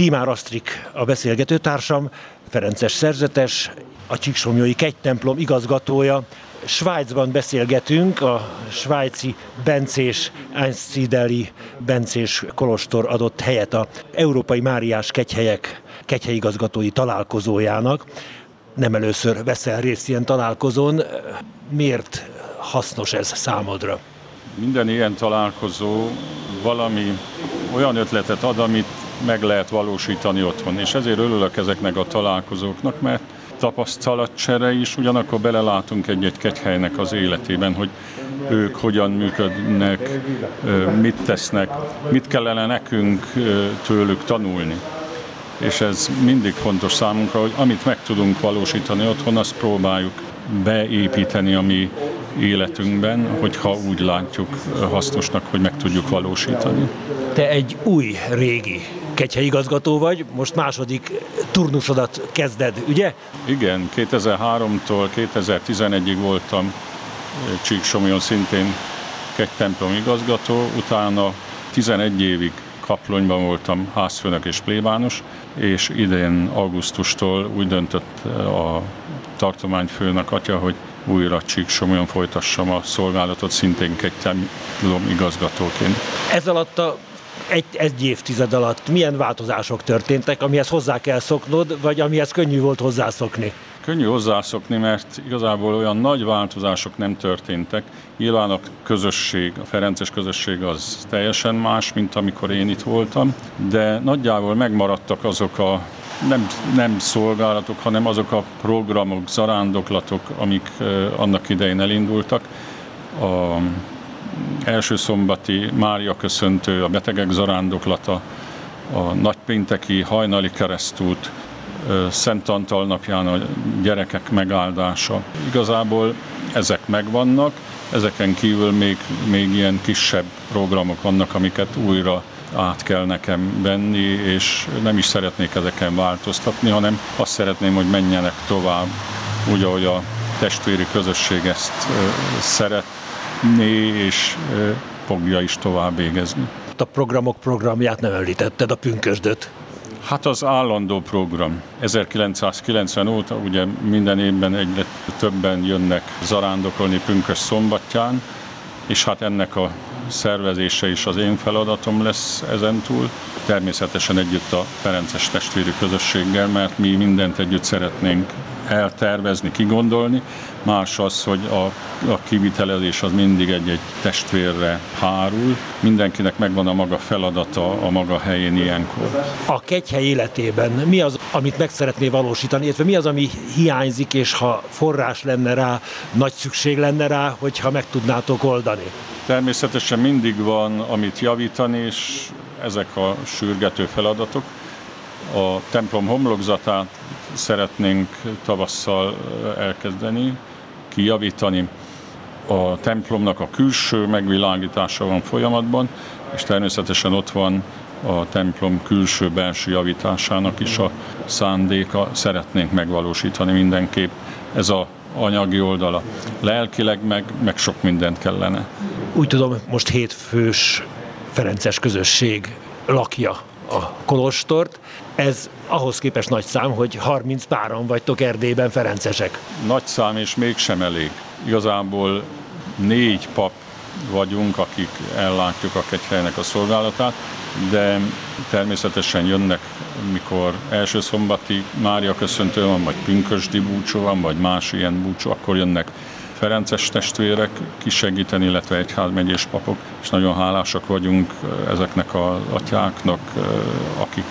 Timár Asztrik a beszélgetőtársam, Ferences szerzetes, a Csíksomjói Kegytemplom igazgatója. Svájcban beszélgetünk, a svájci Bencés, Einszideli Bencés Kolostor adott helyet a Európai Máriás Kegyhelyek kegyhelyigazgatói találkozójának. Nem először veszel részt ilyen találkozón. Miért hasznos ez számodra? Minden ilyen találkozó valami olyan ötletet ad, amit meg lehet valósítani otthon. És ezért örülök ezeknek a találkozóknak, mert tapasztalatcsere is, ugyanakkor belelátunk egy-egy kegyhelynek az életében, hogy ők hogyan működnek, mit tesznek, mit kellene nekünk tőlük tanulni. És ez mindig fontos számunkra, hogy amit meg tudunk valósítani otthon, azt próbáljuk beépíteni a mi életünkben, hogyha úgy látjuk hasznosnak, hogy meg tudjuk valósítani. Te egy új régi igazgató vagy, most második turnusodat kezded, ugye? Igen, 2003-tól 2011-ig voltam Csíksomjon szintén templom igazgató, utána 11 évig Kaplonyban voltam házfőnök és plébános, és idén augusztustól úgy döntött a tartományfőnök atya, hogy újra Csíksomjon folytassam a szolgálatot, szintén egy templom igazgatóként. Ez alatt a egy, egy évtized alatt milyen változások történtek, amihez hozzá kell szoknod, vagy amihez könnyű volt hozzászokni? Könnyű hozzászokni, mert igazából olyan nagy változások nem történtek. Nyilván a közösség, a Ferences közösség az teljesen más, mint amikor én itt voltam, de nagyjából megmaradtak azok a nem, nem szolgálatok, hanem azok a programok, zarándoklatok, amik annak idején elindultak. A első szombati Mária köszöntő, a betegek zarándoklata, a nagypénteki hajnali keresztút, Szent Antal napján a gyerekek megáldása. Igazából ezek megvannak, ezeken kívül még, még ilyen kisebb programok vannak, amiket újra át kell nekem venni, és nem is szeretnék ezeken változtatni, hanem azt szeretném, hogy menjenek tovább, úgy, ahogy a testvéri közösség ezt szeretné, és fogja is tovább végezni. A programok programját nem említetted, a pünkösdöt. Hát az állandó program. 1990 óta ugye minden évben egyre többen jönnek zarándokolni pünkös szombatján, és hát ennek a szervezése is az én feladatom lesz ezentúl. Természetesen együtt a Ferences testvéri közösséggel, mert mi mindent együtt szeretnénk eltervezni, kigondolni. Más az, hogy a, a kivitelezés az mindig egy-egy testvérre hárul. Mindenkinek megvan a maga feladata a maga helyén ilyenkor. A kegyhely életében mi az, amit meg szeretné valósítani, illetve mi az, ami hiányzik, és ha forrás lenne rá, nagy szükség lenne rá, hogyha meg tudnátok oldani? Természetesen mindig van, amit javítani, és ezek a sürgető feladatok. A templom homlokzatát szeretnénk tavasszal elkezdeni, kijavítani. A templomnak a külső megvilágítása van folyamatban, és természetesen ott van a templom külső-belső javításának is a szándéka. Szeretnénk megvalósítani mindenképp. Ez a anyagi oldala. Lelkileg meg, meg sok mindent kellene. Úgy tudom, most hétfős Ferences közösség lakja a kolostort. Ez ahhoz képest nagy szám, hogy 30 páran vagytok Erdélyben ferencesek. Nagy szám, és mégsem elég. Igazából négy pap vagyunk, akik ellátjuk a kegyhelynek a szolgálatát, de természetesen jönnek, mikor első szombati Mária köszöntő van, vagy pünkösdi búcsú van, vagy más ilyen búcsú, akkor jönnek Ferences testvérek kisegíteni, illetve egyházmegyés papok, és nagyon hálásak vagyunk ezeknek az atyáknak, akik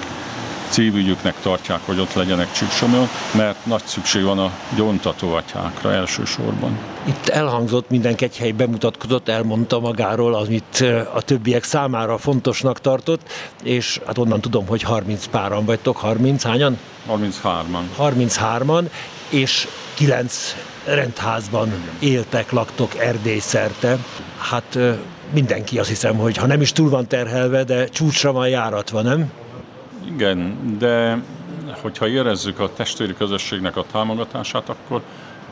cívügyüknek tartják, hogy ott legyenek Csíksomjon, mert nagy szükség van a gyóntató atyákra elsősorban. Itt elhangzott, minden kegyhely bemutatkozott, elmondta magáról, amit a többiek számára fontosnak tartott, és hát onnan tudom, hogy 30 páran vagytok, 30 hányan? 33-an. 33-an, és 9 rendházban éltek, laktok Erdély. Hát mindenki azt hiszem, hogy ha nem is túl van terhelve, de csúcsra van járatva, nem? Igen, de hogyha érezzük a testvéri közösségnek a támogatását, akkor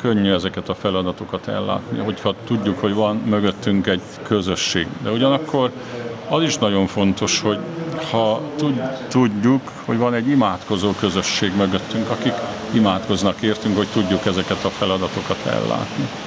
könnyű ezeket a feladatokat ellátni, hogyha tudjuk, hogy van mögöttünk egy közösség. De ugyanakkor Az is nagyon fontos, hogy ha tudjuk, hogy van egy imádkozó közösség mögöttünk, akik imádkoznak értünk, hogy tudjuk ezeket a feladatokat ellátni.